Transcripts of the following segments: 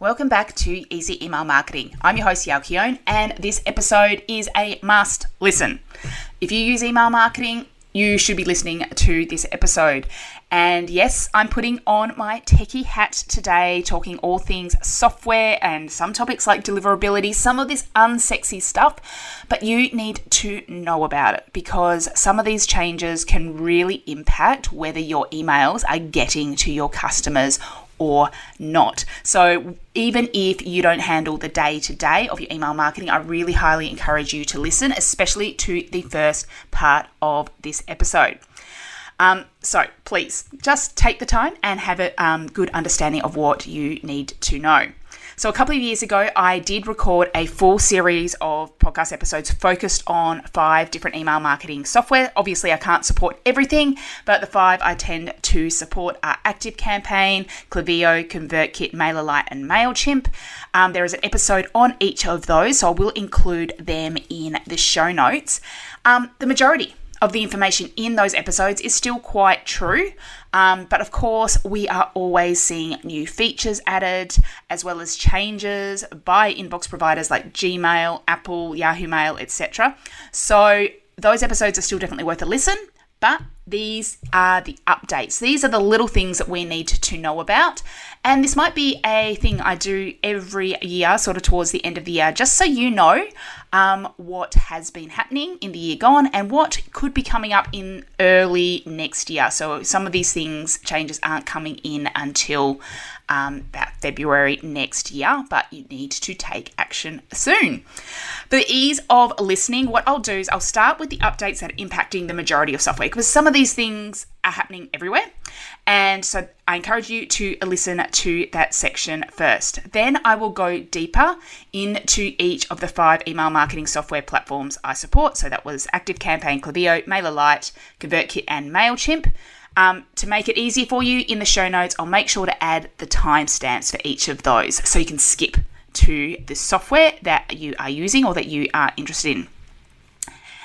Welcome back to Easy Email Marketing. I'm your host, Yael Keon, and this episode is a must listen. If you use email marketing, you should be listening to this episode. And yes, I'm putting on my techie hat today, talking all things software and some topics like deliverability, some of this unsexy stuff, but you need to know about it because some of these changes can really impact whether your emails are getting to your customers or not. So, even if you don't handle the day to day of your email marketing, I really highly encourage you to listen, especially to the first part of this episode. Um, so, please just take the time and have a um, good understanding of what you need to know. So, a couple of years ago, I did record a full series of podcast episodes focused on five different email marketing software. Obviously, I can't support everything, but the five I tend to support are ActiveCampaign, Klaviyo, ConvertKit, MailerLite, and MailChimp. Um, there is an episode on each of those, so I will include them in the show notes. Um, the majority of the information in those episodes is still quite true. Um, but of course, we are always seeing new features added, as well as changes by inbox providers like Gmail, Apple, Yahoo Mail, etc. So those episodes are still definitely worth a listen. But these are the updates. These are the little things that we need to know about. And this might be a thing I do every year, sort of towards the end of the year, just so you know um, what has been happening in the year gone and what could be coming up in early next year. So some of these things, changes aren't coming in until um, about February next year, but you need to take action soon. For the ease of listening, what I'll do is I'll start with the updates that are impacting the majority of software because some of these things are happening everywhere. And so I encourage you to listen to that section first. Then I will go deeper into each of the five email marketing software platforms I support. So that was ActiveCampaign, Klaviyo, MailerLite, ConvertKit, and MailChimp. Um, to make it easy for you in the show notes, I'll make sure to add the timestamps for each of those so you can skip to the software that you are using or that you are interested in.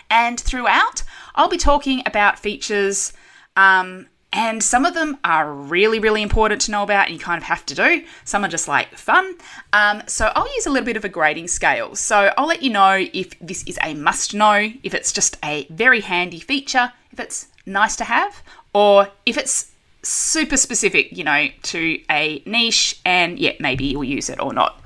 And throughout, I'll be talking about features um, and some of them are really, really important to know about and you kind of have to do. Some are just like fun. Um, so I'll use a little bit of a grading scale. So I'll let you know if this is a must know, if it's just a very handy feature, if it's nice to have, or if it's super specific, you know, to a niche and yeah, maybe you'll use it or not.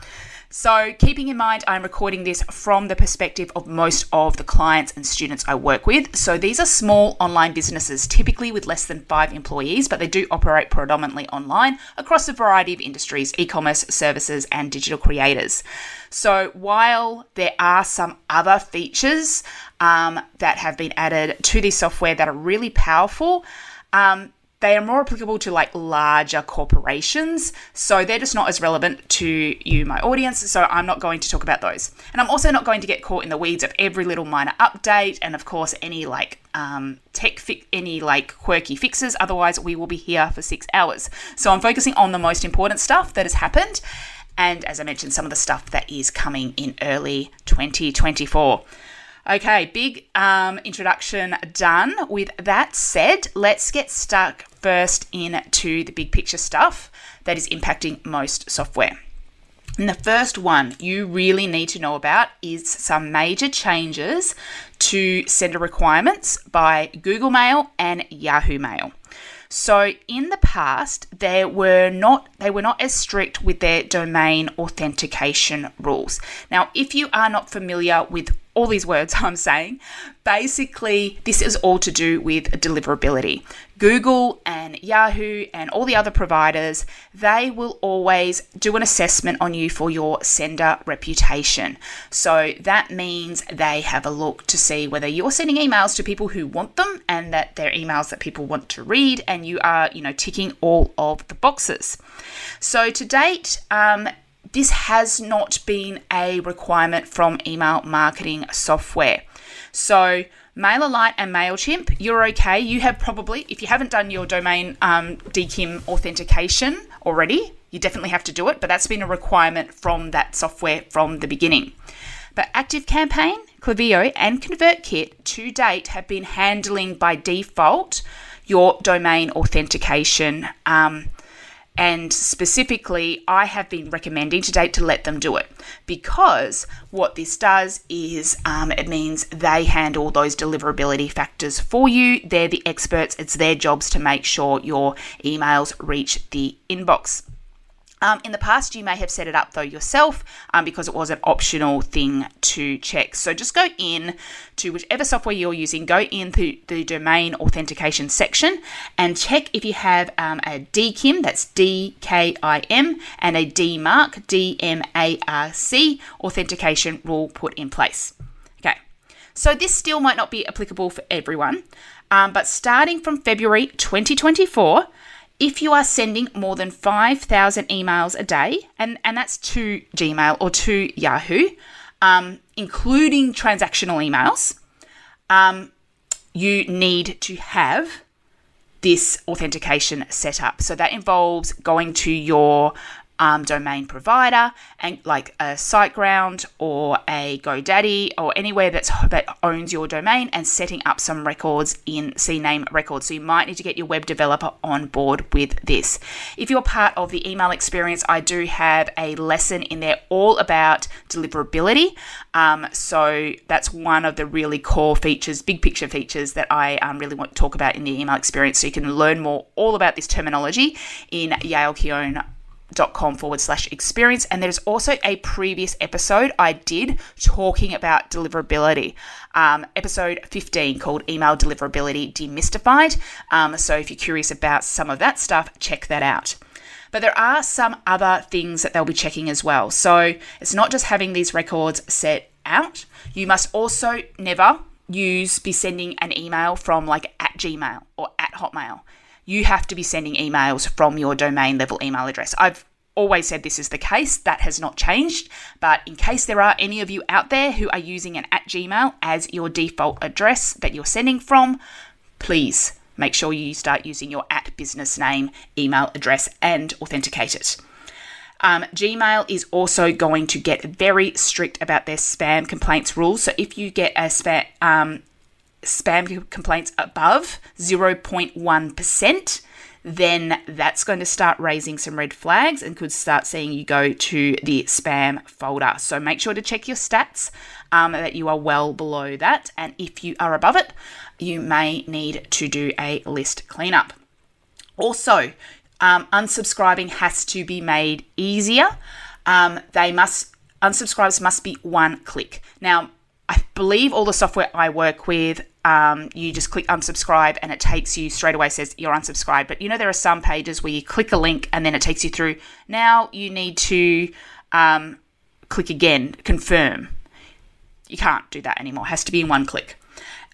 So, keeping in mind, I'm recording this from the perspective of most of the clients and students I work with. So, these are small online businesses, typically with less than five employees, but they do operate predominantly online across a variety of industries e commerce, services, and digital creators. So, while there are some other features um, that have been added to this software that are really powerful, um, they are more applicable to like larger corporations. So they're just not as relevant to you, my audience. So I'm not going to talk about those. And I'm also not going to get caught in the weeds of every little minor update and, of course, any like um, tech, fi- any like quirky fixes. Otherwise, we will be here for six hours. So I'm focusing on the most important stuff that has happened. And as I mentioned, some of the stuff that is coming in early 2024. Okay, big um, introduction done. With that said, let's get stuck first into the big picture stuff that is impacting most software. And the first one you really need to know about is some major changes to sender requirements by Google Mail and Yahoo Mail. So in the past, they were not they were not as strict with their domain authentication rules. Now, if you are not familiar with all these words I'm saying, basically this is all to do with deliverability. Google and Yahoo and all the other providers, they will always do an assessment on you for your sender reputation. So that means they have a look to see whether you're sending emails to people who want them and that they're emails that people want to read and you are, you know, ticking all of the boxes. So to date, um, this has not been a requirement from email marketing software. So, MailerLite and MailChimp, you're okay. You have probably, if you haven't done your domain um, DKIM authentication already, you definitely have to do it, but that's been a requirement from that software from the beginning. But ActiveCampaign, Klaviyo, and ConvertKit to date have been handling by default your domain authentication. Um, and specifically, I have been recommending to date to let them do it because what this does is um, it means they handle those deliverability factors for you. They're the experts, it's their jobs to make sure your emails reach the inbox. Um, in the past, you may have set it up though yourself um, because it was an optional thing to check. So just go in to whichever software you're using, go into the domain authentication section and check if you have um, a DKIM, that's D K I M, and a DMARC, D M A R C authentication rule put in place. Okay, so this still might not be applicable for everyone, um, but starting from February 2024, if you are sending more than 5,000 emails a day, and, and that's to Gmail or to Yahoo, um, including transactional emails, um, you need to have this authentication set up. So that involves going to your um, domain provider and like a SiteGround or a GoDaddy or anywhere that's that owns your domain and setting up some records in CNAME records. So you might need to get your web developer on board with this. If you're part of the email experience, I do have a lesson in there all about deliverability. Um, so that's one of the really core features, big picture features that I um, really want to talk about in the email experience. So you can learn more all about this terminology in Yael Keon com forward slash experience. And there's also a previous episode I did talking about deliverability, um, episode 15 called Email Deliverability Demystified. Um, so if you're curious about some of that stuff, check that out. But there are some other things that they'll be checking as well. So it's not just having these records set out, you must also never use be sending an email from like at Gmail or at Hotmail you have to be sending emails from your domain level email address. I've always said this is the case. That has not changed. But in case there are any of you out there who are using an at Gmail as your default address that you're sending from, please make sure you start using your at business name email address and authenticate it. Um, Gmail is also going to get very strict about their spam complaints rules. So if you get a spam um, spam complaints above 0.1%, then that's going to start raising some red flags and could start seeing you go to the spam folder. So make sure to check your stats um, that you are well below that. And if you are above it, you may need to do a list cleanup. Also, um, unsubscribing has to be made easier. Um, they must unsubscribes must be one click. Now, I believe all the software I work with um, you just click unsubscribe and it takes you straight away says you're unsubscribed. But you know, there are some pages where you click a link and then it takes you through. Now you need to um, click again, confirm. You can't do that anymore. It has to be in one click.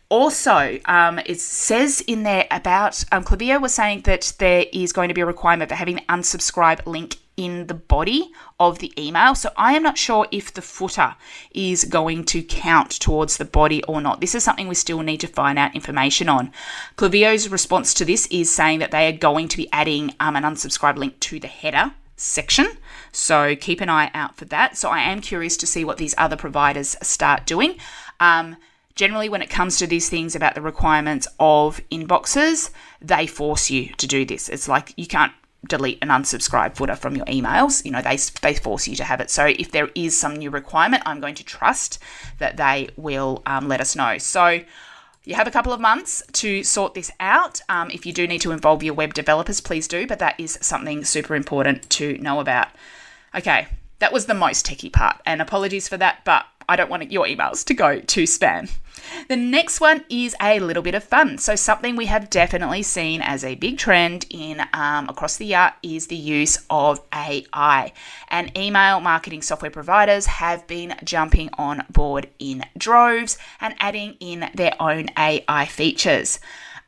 Also, um, it says in there about um, was saying that there is going to be a requirement for having the unsubscribe link in the body of the email. So I am not sure if the footer is going to count towards the body or not. This is something we still need to find out information on. Klaviyo's response to this is saying that they are going to be adding um, an unsubscribe link to the header section. So keep an eye out for that. So I am curious to see what these other providers start doing. Um, generally, when it comes to these things about the requirements of inboxes, they force you to do this. It's like you can't delete and unsubscribe footer from your emails. You know, they, they force you to have it. So if there is some new requirement, I'm going to trust that they will um, let us know. So you have a couple of months to sort this out. Um, if you do need to involve your web developers, please do, but that is something super important to know about. Okay, that was the most techie part, and apologies for that, but I don't want your emails to go to spam. The next one is a little bit of fun. So, something we have definitely seen as a big trend in um, across the year is the use of AI. And email marketing software providers have been jumping on board in droves and adding in their own AI features.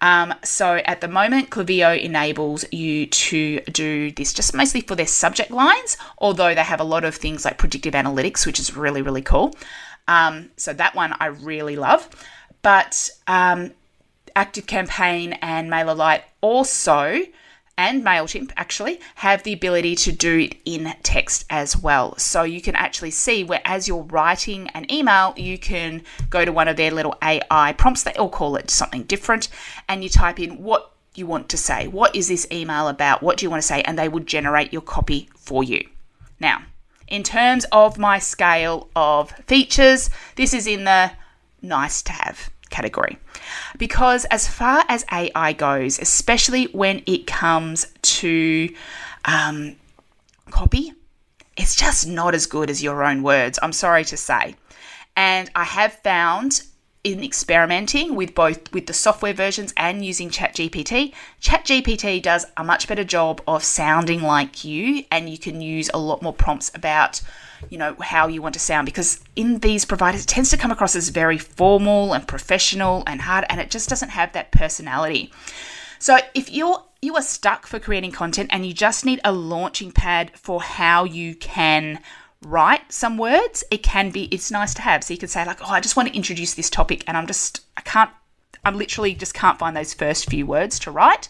Um, so at the moment, Klaviyo enables you to do this just mostly for their subject lines, although they have a lot of things like predictive analytics, which is really, really cool. Um, so that one I really love. But um, Active Campaign and MailerLite also and MailChimp actually have the ability to do it in text as well. So you can actually see where as you're writing an email, you can go to one of their little AI prompts, they'll call it something different, and you type in what you want to say. What is this email about? What do you want to say? And they will generate your copy for you. Now, in terms of my scale of features, this is in the nice to have category. Because as far as AI goes, especially when it comes to um, copy, it's just not as good as your own words, I'm sorry to say. And I have found in experimenting with both with the software versions and using ChatGPT, ChatGPT does a much better job of sounding like you and you can use a lot more prompts about you know how you want to sound because in these providers it tends to come across as very formal and professional and hard and it just doesn't have that personality. So if you're you are stuck for creating content and you just need a launching pad for how you can write some words it can be it's nice to have so you can say like oh i just want to introduce this topic and i'm just i can't i literally just can't find those first few words to write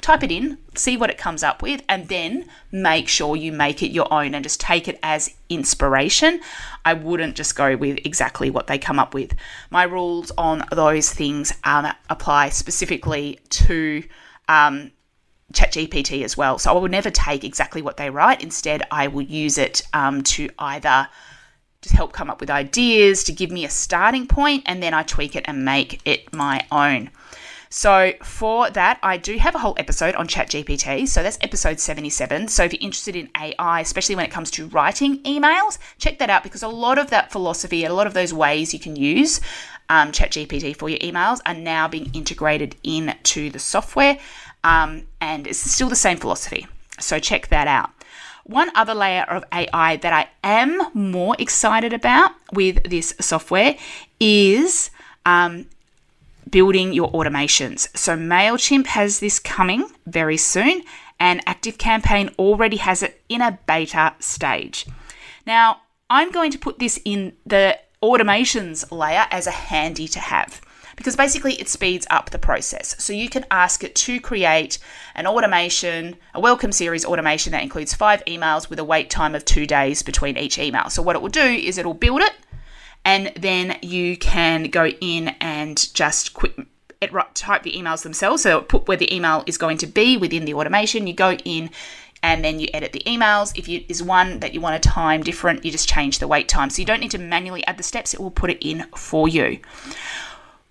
type it in, see what it comes up with, and then make sure you make it your own and just take it as inspiration. I wouldn't just go with exactly what they come up with. My rules on those things um, apply specifically to um, ChatGPT as well. So I will never take exactly what they write. Instead, I will use it um, to either just help come up with ideas, to give me a starting point, and then I tweak it and make it my own. So for that, I do have a whole episode on ChatGPT. So that's episode 77. So if you're interested in AI, especially when it comes to writing emails, check that out because a lot of that philosophy, a lot of those ways you can use um, ChatGPT for your emails are now being integrated into the software. Um, and it's still the same philosophy. So check that out. One other layer of AI that I am more excited about with this software is um, building your automations. So MailChimp has this coming very soon, and ActiveCampaign already has it in a beta stage. Now, I'm going to put this in the automations layer as a handy to have because basically it speeds up the process. So you can ask it to create an automation, a welcome series automation that includes five emails with a wait time of two days between each email. So what it will do is it'll build it and then you can go in and just quick it, type the emails themselves. So put where the email is going to be within the automation. You go in and then you edit the emails. If you is one that you want to time different, you just change the wait time. So you don't need to manually add the steps, it will put it in for you.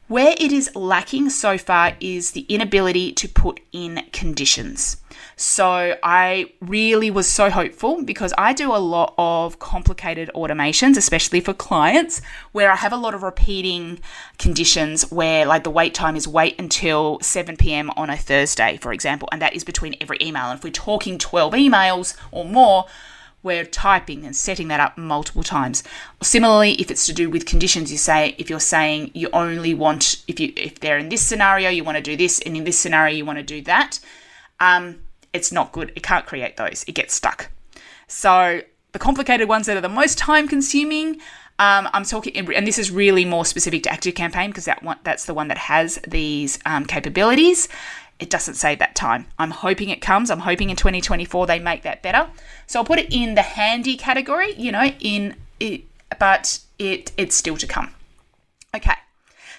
Where it is lacking so far is the inability to put in conditions. So I really was so hopeful because I do a lot of complicated automations, especially for clients, where I have a lot of repeating conditions where like the wait time is wait until 7 p.m. on a Thursday, for example, and that is between every email. And if we're talking 12 emails or more, we're typing and setting that up multiple times. Similarly, if it's to do with conditions, you say if you're saying you only want if you if they're in this scenario, you want to do this, and in this scenario, you want to do that. Um, it's not good. It can't create those. It gets stuck. So the complicated ones that are the most time consuming, um, I'm talking, and this is really more specific to Active Campaign because that one, that's the one that has these um, capabilities. It doesn't save that time. I'm hoping it comes. I'm hoping in 2024 they make that better. So I'll put it in the handy category. You know, in it, but it it's still to come. Okay.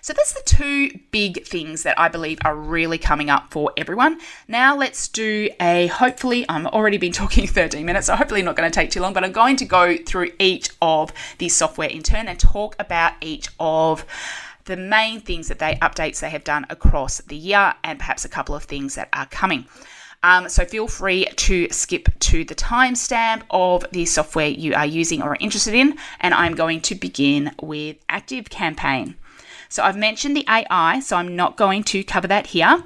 So that's the two big things that I believe are really coming up for everyone. Now let's do a hopefully I'm already been talking 13 minutes, so hopefully not going to take too long, but I'm going to go through each of these software in turn and talk about each of the main things that they updates they have done across the year and perhaps a couple of things that are coming. Um, so feel free to skip to the timestamp of the software you are using or are interested in, and I'm going to begin with Active Campaign. So I've mentioned the AI, so I'm not going to cover that here.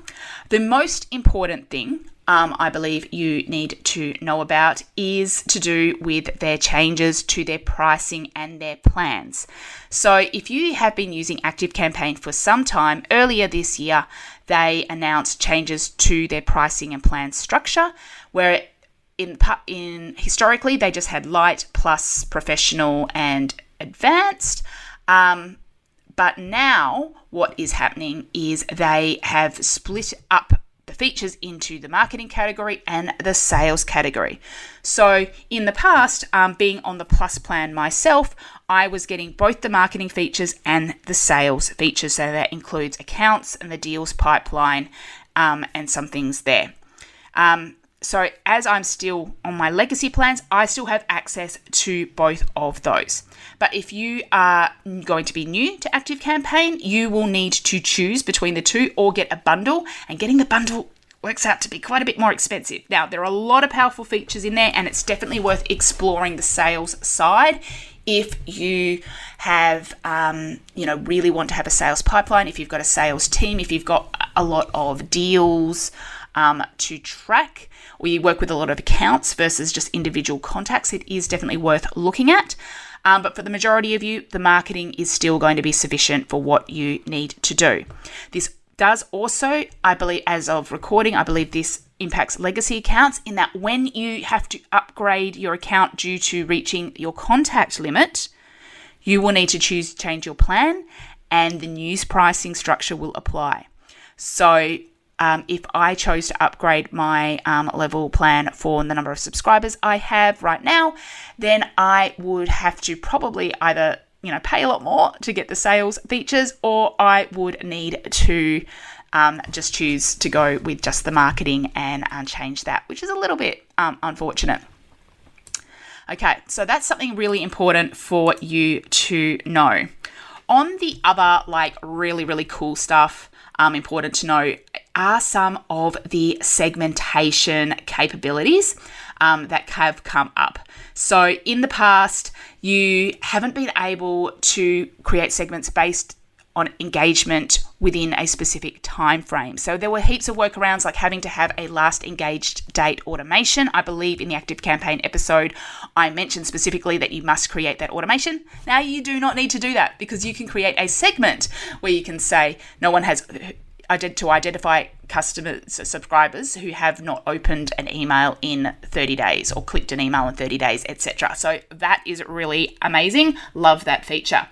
The most important thing um, I believe you need to know about is to do with their changes to their pricing and their plans. So, if you have been using Active Campaign for some time, earlier this year, they announced changes to their pricing and plan structure, where in in historically they just had light plus professional and advanced. Um, but now, what is happening is they have split up features into the marketing category and the sales category. So, in the past, um, being on the plus plan myself, I was getting both the marketing features and the sales features. So, that includes accounts and the deals pipeline um, and some things there. Um, so, as I'm still on my legacy plans, I still have access to both of those. But if you are going to be new to Active Campaign, you will need to choose between the two or get a bundle. And getting the bundle works out to be quite a bit more expensive. Now, there are a lot of powerful features in there, and it's definitely worth exploring the sales side if you have um, you know really want to have a sales pipeline if you've got a sales team if you've got a lot of deals um, to track or you work with a lot of accounts versus just individual contacts, it is definitely worth looking at. Um, but for the majority of you, the marketing is still going to be sufficient for what you need to do. This does also, I believe, as of recording, I believe this impacts legacy accounts in that when you have to upgrade your account due to reaching your contact limit, you will need to choose to change your plan and the news pricing structure will apply. So um, if I chose to upgrade my um, level plan for the number of subscribers I have right now, then I would have to probably either you know pay a lot more to get the sales features, or I would need to um, just choose to go with just the marketing and uh, change that, which is a little bit um, unfortunate. Okay, so that's something really important for you to know. On the other, like really, really cool stuff, um, important to know are some of the segmentation capabilities um, that have come up. So, in the past, you haven't been able to create segments based on engagement within a specific time frame. So there were heaps of workarounds like having to have a last engaged date automation. I believe in the active campaign episode I mentioned specifically that you must create that automation. Now you do not need to do that because you can create a segment where you can say no one has to identify customers, subscribers who have not opened an email in 30 days or clicked an email in 30 days, etc. So that is really amazing. Love that feature.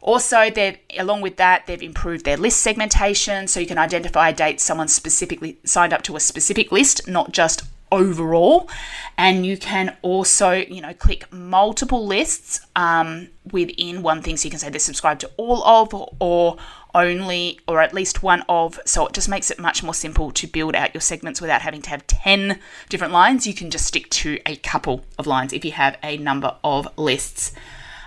Also, they've along with that, they've improved their list segmentation so you can identify dates someone specifically signed up to a specific list, not just overall. And you can also, you know, click multiple lists um, within one thing. So you can say they're subscribed to all of or only or at least one of. So it just makes it much more simple to build out your segments without having to have 10 different lines. You can just stick to a couple of lines if you have a number of lists.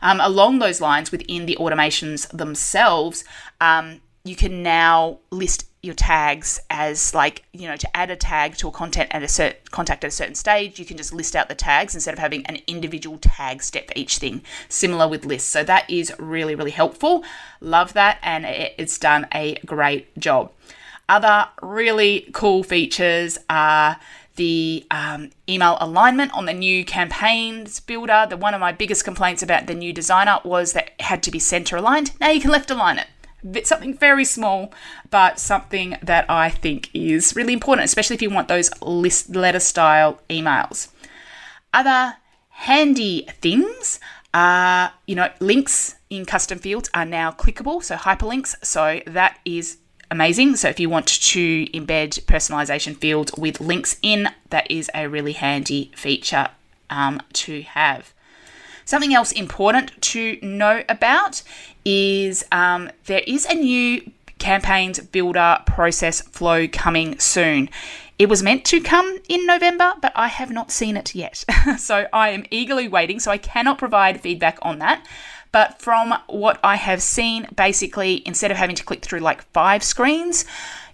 Um, along those lines, within the automations themselves, um, you can now list your tags as like you know to add a tag to a content at a certain contact at a certain stage you can just list out the tags instead of having an individual tag step for each thing. Similar with lists. So that is really really helpful. Love that and it's done a great job. Other really cool features are the um, email alignment on the new campaigns builder. The one of my biggest complaints about the new designer was that it had to be center aligned. Now you can left align it something very small, but something that I think is really important, especially if you want those list letter style emails. Other handy things are, you know, links in custom fields are now clickable, so hyperlinks. So that is amazing. So if you want to embed personalization fields with links in, that is a really handy feature um, to have. Something else important to know about is um, there is a new campaigns builder process flow coming soon. It was meant to come in November, but I have not seen it yet. so I am eagerly waiting, so I cannot provide feedback on that. But from what I have seen, basically, instead of having to click through like five screens,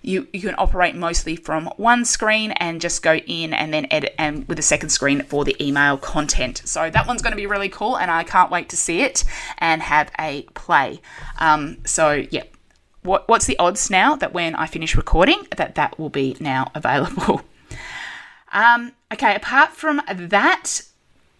you, you can operate mostly from one screen and just go in and then edit and with a second screen for the email content. So that one's going to be really cool and I can't wait to see it and have a play. Um, so yeah, what, what's the odds now that when I finish recording that that will be now available? Um, okay, apart from that,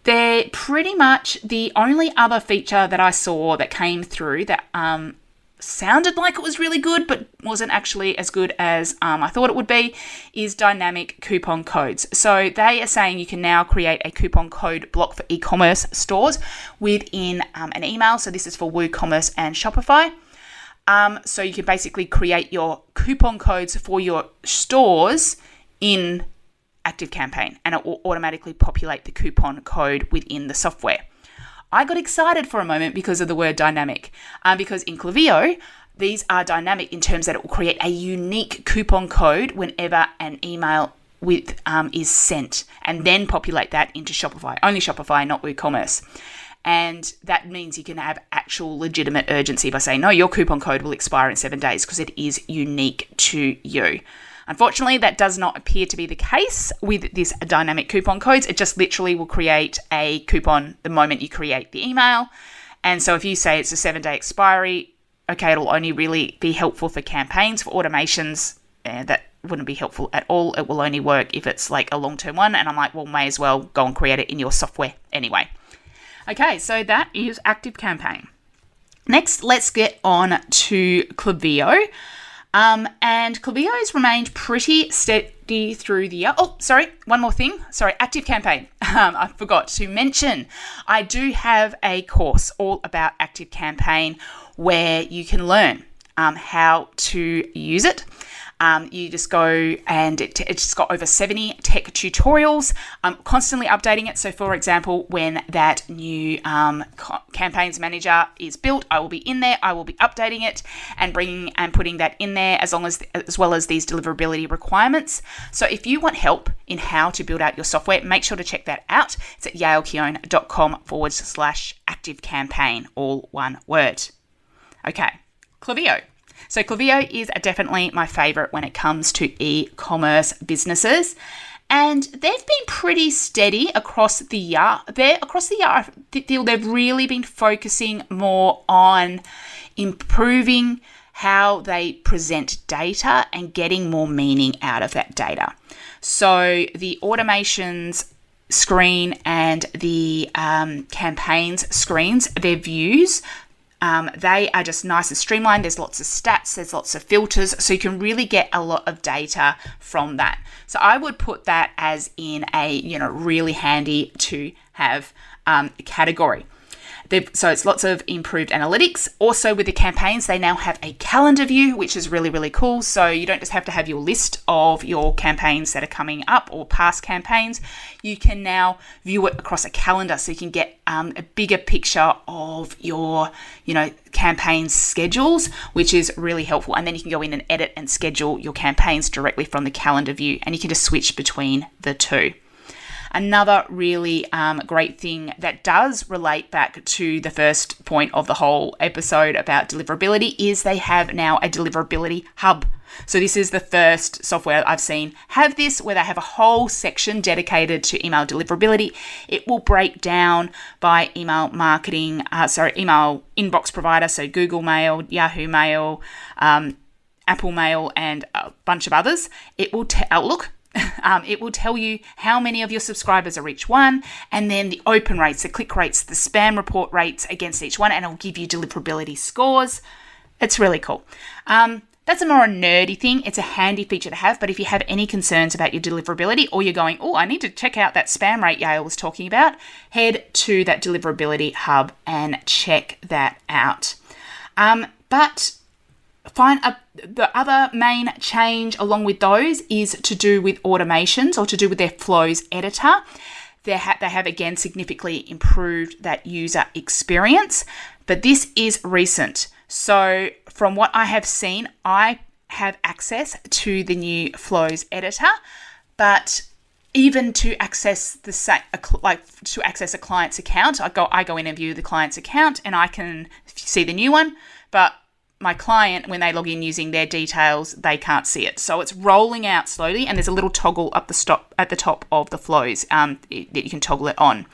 they're pretty much the only other feature that I saw that came through that um, sounded like it was really good but wasn't actually as good as um, I thought it would be is dynamic coupon codes. So they are saying you can now create a coupon code block for e commerce stores within um, an email. So this is for WooCommerce and Shopify. Um, so you can basically create your coupon codes for your stores in ActiveCampaign and it will automatically populate the coupon code within the software. I got excited for a moment because of the word dynamic, um, because in Klaviyo, these are dynamic in terms that it will create a unique coupon code whenever an email with um, is sent, and then populate that into Shopify. Only Shopify, not WooCommerce. And that means you can have actual legitimate urgency by saying, no, your coupon code will expire in seven days because it is unique to you. Unfortunately, that does not appear to be the case with this dynamic coupon codes. It just literally will create a coupon the moment you create the email. And so if you say it's a seven day expiry, okay, it'll only really be helpful for campaigns, for automations. Eh, that wouldn't be helpful at all. It will only work if it's like a long term one. And I'm like, well, may as well go and create it in your software anyway. Okay, so that is Active Campaign. Next, let's get on to Klaviyo. Um, and has remained pretty steady through the year. Oh, sorry, one more thing. Sorry, Active Campaign. Um, I forgot to mention. I do have a course all about Active Campaign where you can learn um, how to use it. Um, you just go and it, it's just got over 70 tech tutorials. I'm constantly updating it. So, for example, when that new um, campaigns manager is built, I will be in there. I will be updating it and bringing and putting that in there as long as as well as these deliverability requirements. So, if you want help in how to build out your software, make sure to check that out. It's at yaelkeon.com forward slash active campaign, all one word. Okay, Klaviyo. So Klaviyo is definitely my favorite when it comes to e-commerce businesses. And they've been pretty steady across the year. They're across the year, they've really been focusing more on improving how they present data and getting more meaning out of that data. So the automations screen and the um, campaigns screens, their views um, they are just nice and streamlined. There's lots of stats, there's lots of filters, so you can really get a lot of data from that. So I would put that as in a you know really handy to have um, category. They've, so it's lots of improved analytics. Also, with the campaigns, they now have a calendar view, which is really, really cool. So you don't just have to have your list of your campaigns that are coming up or past campaigns. You can now view it across a calendar, so you can get um, a bigger picture of your, you know, campaign schedules, which is really helpful. And then you can go in and edit and schedule your campaigns directly from the calendar view, and you can just switch between the two. Another really um, great thing that does relate back to the first point of the whole episode about deliverability is they have now a deliverability hub. So, this is the first software I've seen have this where they have a whole section dedicated to email deliverability. It will break down by email marketing, uh, sorry, email inbox provider, so Google Mail, Yahoo Mail, um, Apple Mail, and a bunch of others. It will tell Outlook um, it will tell you how many of your subscribers are each one, and then the open rates, the click rates, the spam report rates against each one, and it'll give you deliverability scores. It's really cool. Um, that's a more nerdy thing. It's a handy feature to have, but if you have any concerns about your deliverability or you're going, oh, I need to check out that spam rate Yael was talking about, head to that deliverability hub and check that out. Um, but Fine. a, the other main change along with those is to do with automations or to do with their flows editor. They, ha- they have again significantly improved that user experience, but this is recent. So, from what I have seen, I have access to the new flows editor, but even to access the sa- like to access a client's account, I go I go in and view the client's account and I can see the new one, but my client, when they log in using their details, they can't see it. So it's rolling out slowly, and there's a little toggle up the stop at the top of the flows um, that you can toggle it on.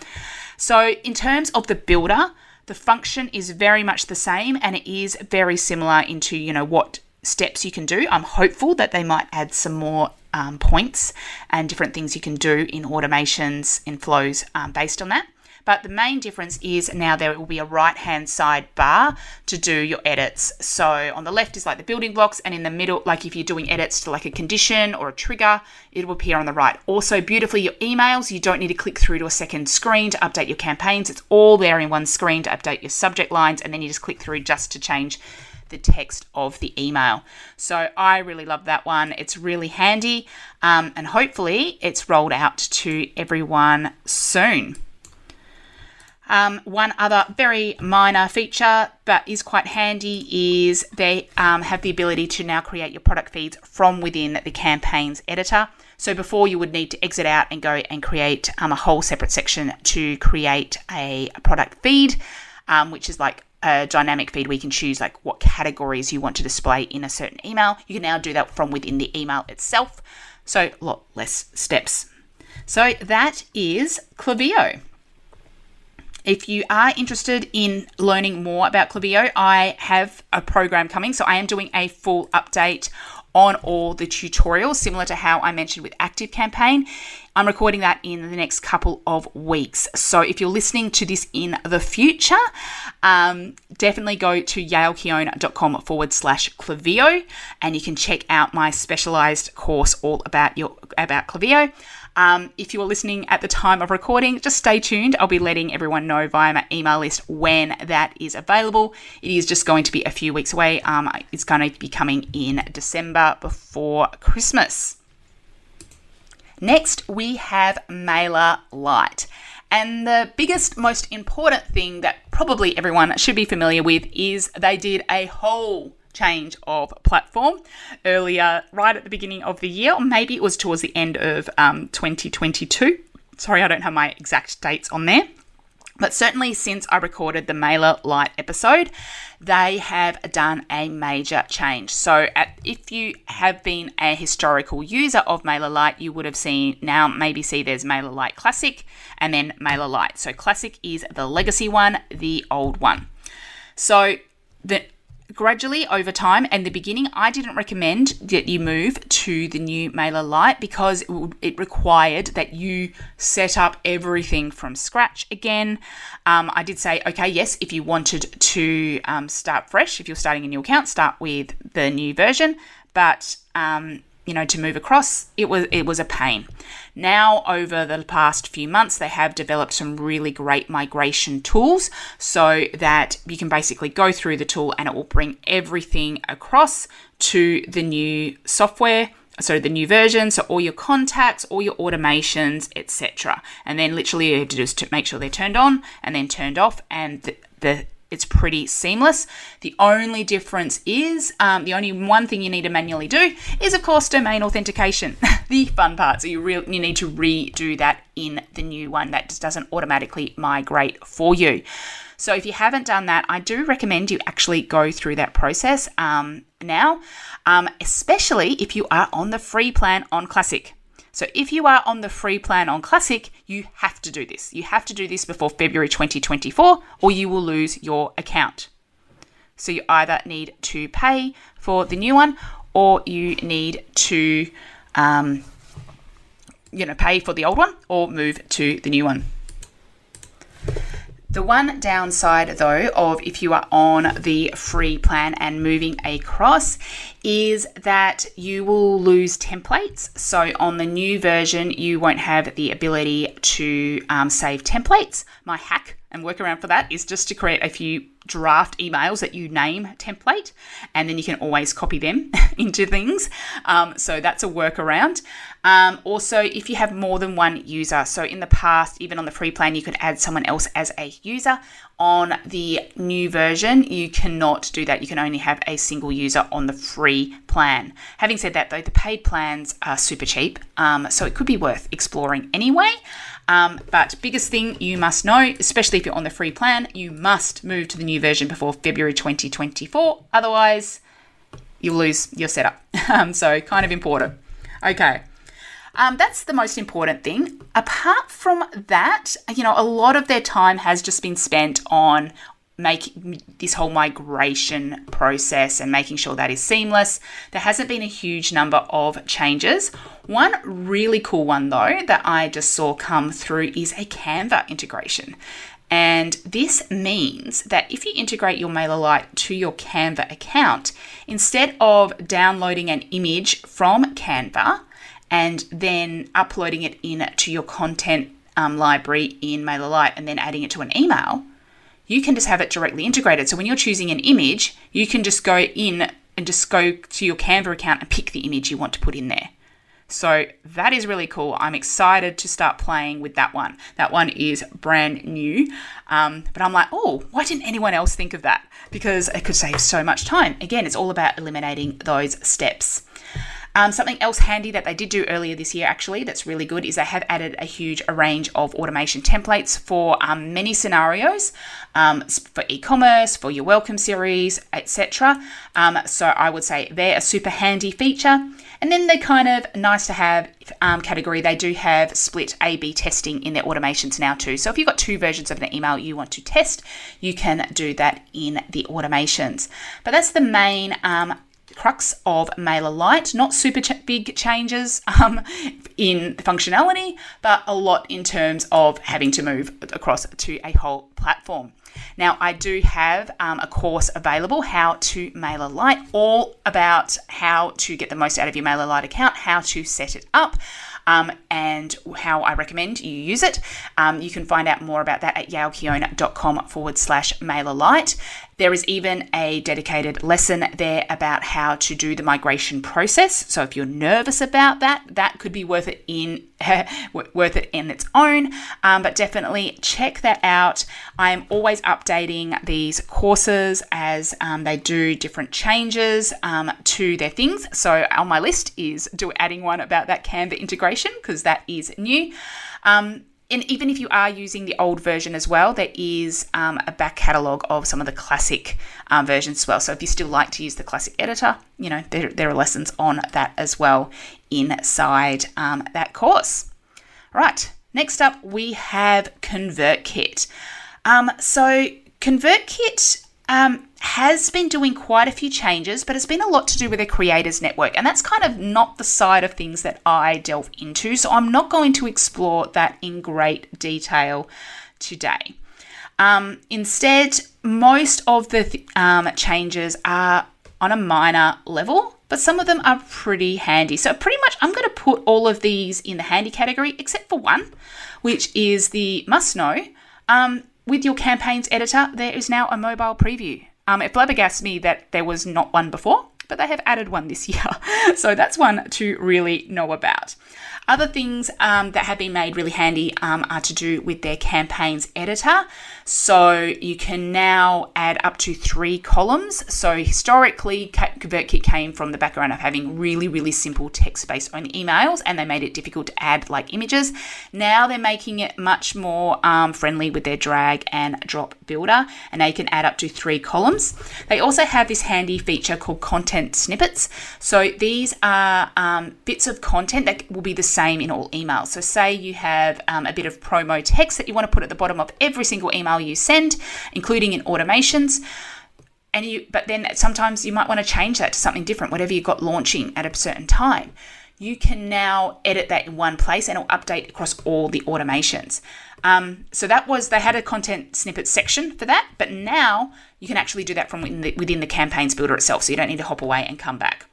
So in terms of the builder, the function is very much the same, and it is very similar into you know what steps you can do. I'm hopeful that they might add some more um, points and different things you can do in automations and flows um, based on that. But the main difference is now there will be a right hand side bar to do your edits. So on the left is like the building blocks, and in the middle, like if you're doing edits to like a condition or a trigger, it will appear on the right. Also, beautifully, your emails, you don't need to click through to a second screen to update your campaigns. It's all there in one screen to update your subject lines, and then you just click through just to change the text of the email. So I really love that one. It's really handy, um, and hopefully, it's rolled out to everyone soon. Um, one other very minor feature, but is quite handy, is they um, have the ability to now create your product feeds from within the campaigns editor. So before you would need to exit out and go and create um, a whole separate section to create a product feed, um, which is like a dynamic feed. We can choose like what categories you want to display in a certain email. You can now do that from within the email itself. So a lot less steps. So that is Klaviyo. If you are interested in learning more about Klaviyo, I have a program coming. So I am doing a full update on all the tutorials, similar to how I mentioned with Active Campaign. I'm recording that in the next couple of weeks. So if you're listening to this in the future, um, definitely go to yaelkeon.com forward slash Klaviyo and you can check out my specialized course all about your about Klaviyo. Um, if you're listening at the time of recording, just stay tuned. I'll be letting everyone know via my email list when that is available. It is just going to be a few weeks away. Um, it's going to be coming in December before Christmas. Next, we have MailerLite. And the biggest, most important thing that probably everyone should be familiar with is they did a whole change of platform earlier, right at the beginning of the year, or maybe it was towards the end of um, 2022. Sorry, I don't have my exact dates on there. But certainly since I recorded the MailerLite episode, they have done a major change. So, at, if you have been a historical user of MailerLite, you would have seen now maybe see there's MailerLite Classic and then MailerLite. So, Classic is the legacy one, the old one. So, the gradually over time. And the beginning i didn't recommend that you move to the new mailer MailerLite because it required that you set up everything from scratch again. Um, i did say okay yes if you wanted to um, start fresh if you're starting a new account start with the new version. But um, you know to move across it was it was a pain. Now over the past few months they have developed some really great migration tools so that you can basically go through the tool and it will bring everything across to the new software so the new version so all your contacts all your automations etc and then literally you have to just make sure they're turned on and then turned off and the, the it's pretty seamless. The only difference is um, the only one thing you need to manually do is, of course, domain authentication. the fun part. So you re- you need to redo that in the new one. That just doesn't automatically migrate for you. So if you haven't done that, I do recommend you actually go through that process um, now, um, especially if you are on the free plan on Classic. So if you are on the free plan on Classic, you have to do this. You have to do this before February 2024 or you will lose your account. So you either need to pay for the new one or you need to um, you know pay for the old one or move to the new one. The one downside, though, of if you are on the free plan and moving across is that you will lose templates. So, on the new version, you won't have the ability to um, save templates. My hack and workaround for that is just to create a few draft emails that you name template, and then you can always copy them into things. Um, so that's a workaround. Um, also, if you have more than one user, so in the past, even on the free plan, you could add someone else as a user. On the new version, you cannot do that. You can only have a single user on the free plan. Having said that, though, the paid plans are super cheap, um, so it could be worth exploring anyway. Um, but biggest thing you must know, especially if you're on the free plan, you must move to the new version before February 2024. Otherwise, you'll lose your setup. Um, so kind of important. Okay. Um, that's the most important thing. Apart from that, you know, a lot of their time has just been spent on making this whole migration process and making sure that is seamless. There hasn't been a huge number of changes. One really cool one, though, that I just saw come through is a Canva integration. And this means that if you integrate your MailerLite to your Canva account, instead of downloading an image from Canva and then uploading it in to your content um, library in MailerLite and then adding it to an email, you can just have it directly integrated. So when you're choosing an image, you can just go in and just go to your Canva account and pick the image you want to put in there. So that is really cool. I'm excited to start playing with that one. That one is brand new. Um, but I'm like, oh, why didn't anyone else think of that? Because it could save so much time. Again, it's all about eliminating those steps. Um, something else handy that they did do earlier this year, actually, that's really good, is they have added a huge range of automation templates for um, many scenarios um, for e commerce, for your welcome series, etc. Um, so I would say they're a super handy feature. And then they kind of nice to have um, category, they do have split A B testing in their automations now too. So if you've got two versions of an email you want to test, you can do that in the automations. But that's the main um, crux of MailerLite. Not super ch- big changes um, in functionality, but a lot in terms of having to move across to a whole platform. Now, I do have um, a course available, How to MailerLite, all about how to get the most out of your MailerLite account, how to set it up. Um, and how I recommend you use it. Um, you can find out more about that at yaelkeon.com forward slash MailerLite. There is even a dedicated lesson there about how to do the migration process. So if you're nervous about that, that could be worth it in worth it in its own. Um, but definitely check that out. I am always updating these courses as um, they do different changes um, to their things. So on my list is do adding one about that Canva integration because that is new. Um, and even if you are using the old version as well, there is um, a back catalogue of some of the classic um, versions as well. So if you still like to use the classic editor, you know, there, there are lessons on that as well inside um, that course. Right, next up we have ConvertKit. Um, so ConvertKit um, has been doing quite a few changes, but it's been a lot to do with the creators network, and that's kind of not the side of things that I delve into. So I'm not going to explore that in great detail today. Um, instead, most of the th- um, changes are on a minor level, but some of them are pretty handy. So, pretty much, I'm going to put all of these in the handy category, except for one, which is the must know. Um, with your campaigns editor, there is now a mobile preview. Um, it flabbergasts me that there was not one before, but they have added one this year. so that's one to really know about. Other things um, that have been made really handy um, are to do with their campaigns editor. So you can now add up to three columns. So historically, ConvertKit came from the background of having really, really simple text-based only emails, and they made it difficult to add like images. Now they're making it much more um, friendly with their drag and drop builder, and they can add up to three columns. They also have this handy feature called content snippets. So these are um, bits of content that will be the same in all emails. So say you have um, a bit of promo text that you want to put at the bottom of every single email you send, including in automations. And you, but then sometimes you might want to change that to something different, whatever you've got launching at a certain time. You can now edit that in one place and it'll update across all the automations. Um, so that was they had a content snippet section for that, but now you can actually do that from within the, within the campaigns builder itself. So you don't need to hop away and come back.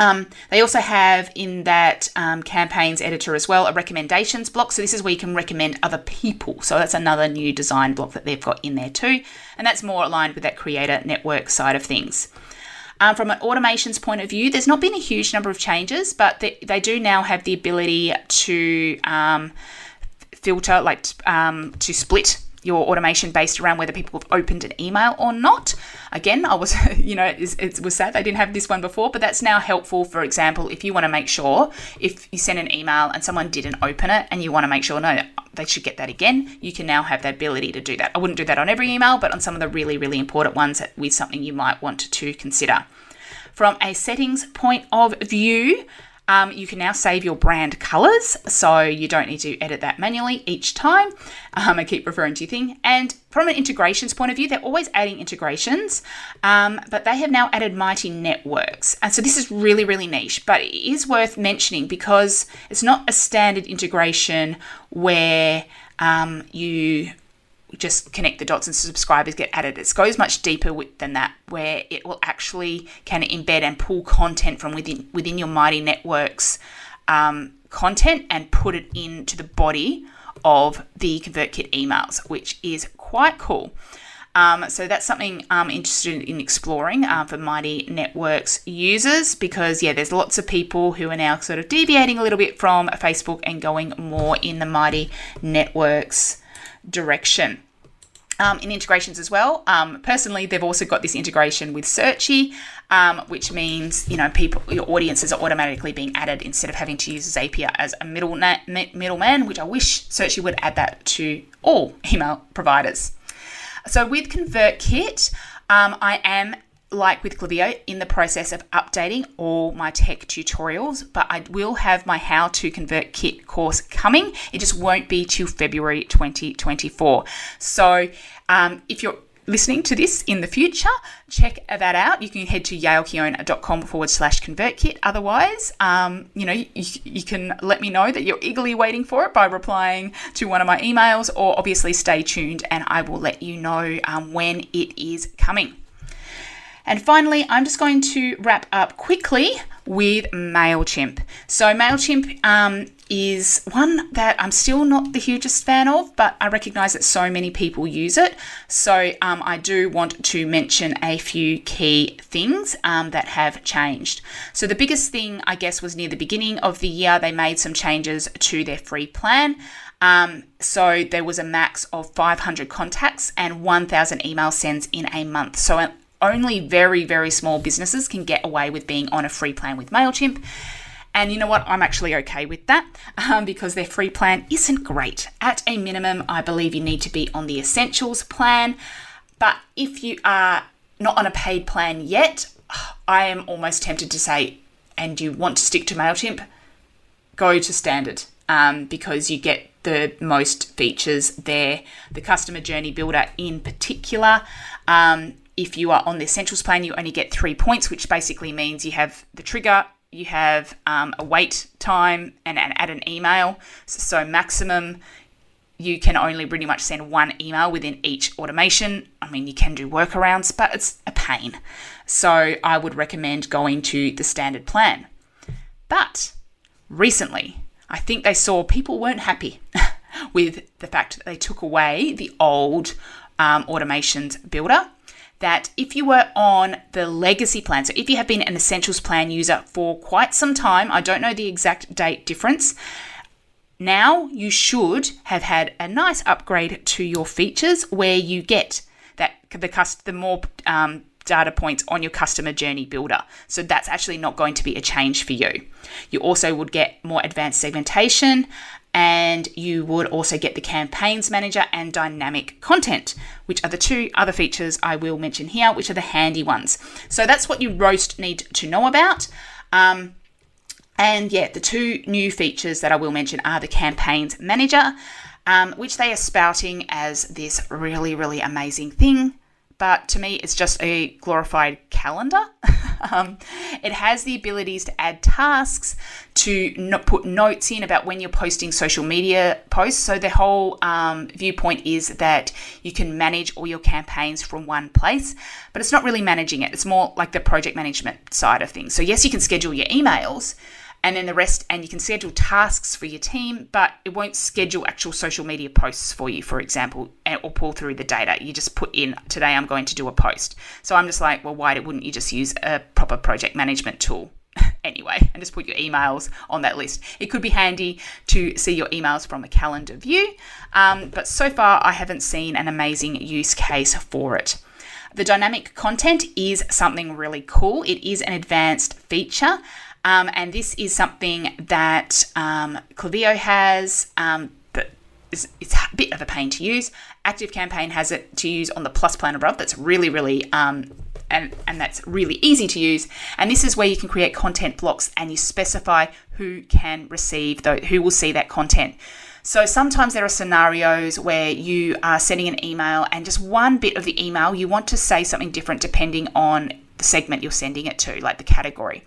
Um, they also have in that um, campaigns editor as well a recommendations block. So this is where you can recommend other people. So that's another new design block that they've got in there too. And that's more aligned with that creator network side of things. Um, from an automations point of view, there's not been a huge number of changes, but they, they do now have the ability to um, filter, like um, to split your automation based around whether people have opened an email or not. Again, I was, you know, it, was sad they didn't have this one before, but that's now helpful. For example, if you want to make sure if you send an email and someone didn't open it and you want to make sure, no, they should get that again, you can now have the ability to do that. I wouldn't do that on every email, but on some of the really, really important ones with something you might want to consider. From a settings point of view, Um, you can now save your brand colors, so you don't need to edit that manually each time. Um, I keep referring to your thing. And from an integrations point of view, they're always adding integrations, um, but they have now added Mighty Networks. And so this is really, really niche, but it is worth mentioning because it's not a standard integration where um, you just connect the dots and subscribers get added. It goes much deeper with, than that, where it will actually kind of embed and pull content from within within your Mighty Networks um, content and put it into the body of the ConvertKit emails, which is quite cool. Um, so that's something I'm interested in exploring uh, for Mighty Networks users because, yeah, there's lots of people who are now sort of deviating a little bit from Facebook and going more in the Mighty Networks direction. Um, in integrations as well. Um, personally, they've also got this integration with Searchie, um, which means you know people, your audiences are automatically being added instead of having to use Zapier as a middle na- middleman. Which I wish Searchie would add that to all email providers. So with ConvertKit, um, I am like with Klaviyo, in the process of updating all my tech tutorials, but I will have my How to ConvertKit course coming. It just won't be till February 2024. So um, if you're listening to this in the future, check that out. You can head to yaelkeon.com forward slash convert kit. Otherwise, um, you know, you, you, can let me know that you're eagerly waiting for it by replying to one of my emails, or obviously stay tuned and I will let you know um, when it is coming. And finally, I'm just going to wrap up quickly with MailChimp. So, MailChimp um, is one that I'm still not the hugest fan of, but I recognize that so many people use it. So, um, I do want to mention a few key things um, that have changed. So, the biggest thing, I guess, was near the beginning of the year, they made some changes to their free plan. Um, so there was a max of 500 contacts and 1,000 email sends in a month. So only very, very small businesses can get away with being on a free plan with MailChimp. And you know what? I'm actually okay with that um, because their free plan isn't great. At a minimum, I believe you need to be on the Essentials plan. But if you are not on a paid plan yet, I am almost tempted to say, and you want to stick to MailChimp, go to Standard um, because you get the most features there. The customer journey builder, in particular, um, if you are on the essentials plan, you only get three points, which basically means you have the trigger, you have um, a wait time, and, and add an email. So, maximum, you can only pretty much send one email within each automation. I mean, you can do workarounds, but it's a pain. So, I would recommend going to the standard plan. But recently, I think they saw people weren't happy with the fact that they took away the old um, automations builder that if you were on the legacy plan, so if you have been an essentials plan user for quite some time, I don't know the exact date difference. Now you should have had a nice upgrade to your features where you get that the the more um, data points on your customer journey builder. So that's actually not going to be a change for you. You also would get more advanced segmentation, and you would also get the campaigns manager and dynamic content, which are the two other features I will mention here, which are the handy ones. So that's what you roast need to know about. Um, and yeah, the two new features that I will mention are the campaigns manager, um, which they are spouting as this really, really amazing thing but to me, it's just a glorified calendar. um, it has the abilities to add tasks, to not put notes in about when you're posting social media posts. So the whole um, viewpoint is that you can manage all your campaigns from one place, but it's not really managing it. It's more like the project management side of things. So yes, you can schedule your emails and then the rest and you can schedule tasks for your team but it won't schedule actual social media posts for you for example or pull through the data. You just put in today i'm going to do a post. So i'm just like well why wouldn't you just use a proper project management tool? Anyway and just put your emails on that list. It could be handy to see your emails from a calendar view um, but so far i haven't seen an amazing use case for it. The dynamic content is something really cool. It is an advanced feature um, and this is something that um, has, um, but it's, it's, a bit of a pain to use. ActiveCampaign has it to use on the Plus plan above. That's really, really um, and, and that's really easy to use. And this is where you can create content blocks and you specify who can receive, those, who will see that content. So sometimes there are scenarios where you are sending an email and just one bit of the email you want to say something different depending on the segment you're sending it to, like the category.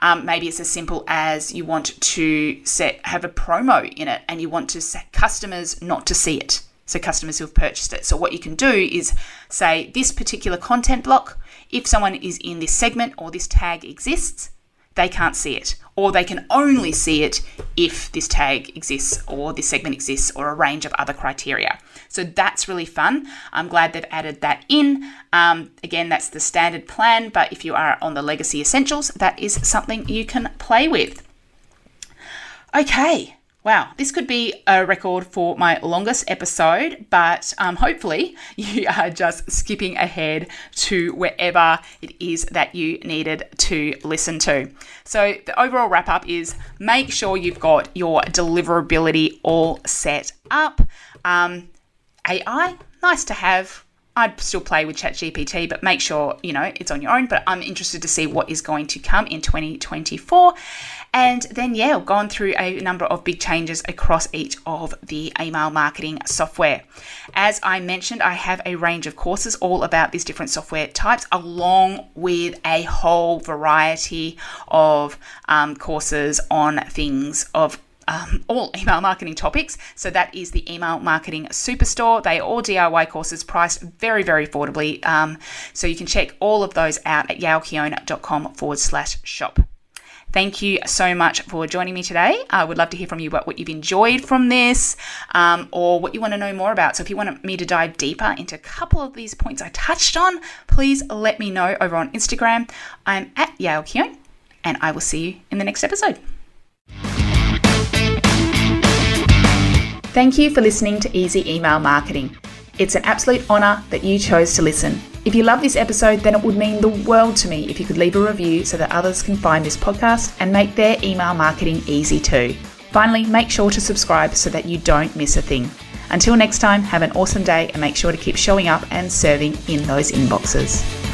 Um, maybe it's as simple as you want to set have a promo in it and you want to set customers not to see it. So customers who have purchased it. So what you can do is say this particular content block, if someone is in this segment or this tag exists, they can't see it, or they can only see it if this tag exists, or this segment exists, or a range of other criteria. So that's really fun. I'm glad they've added that in. Um, again, that's the standard plan, but if you are on the Legacy Essentials, that is something you can play with. Okay, Wow, this could be a record for my longest episode, but um, hopefully you are just skipping ahead to wherever it is that you needed to listen to. So, the overall wrap up is make sure you've got your deliverability all set up. Um, AI, nice to have. I'd still play with ChatGPT, but make sure you know it's on your own. But I'm interested to see what is going to come in 2024. And then, yeah, I've gone through a number of big changes across each of the email marketing software. As I mentioned, I have a range of courses all about these different software types, along with a whole variety of um, courses on things of um, all email marketing topics. So that is the Email Marketing Superstore. They are all DIY courses priced very, very affordably. Um, so you can check all of those out at yaelkeon.com forward slash shop. Thank you so much for joining me today. I would love to hear from you about what you've enjoyed from this um, or what you want to know more about. So, if you want me to dive deeper into a couple of these points I touched on, please let me know over on Instagram. I'm at Keon, and I will see you in the next episode. Thank you for listening to Easy Email Marketing. It's an absolute honour that you chose to listen. If you love this episode, then it would mean the world to me if you could leave a review so that others can find this podcast and make their email marketing easy too. Finally, make sure to subscribe so that you don't miss a thing. Until next time, have an awesome day and make sure to keep showing up and serving in those inboxes.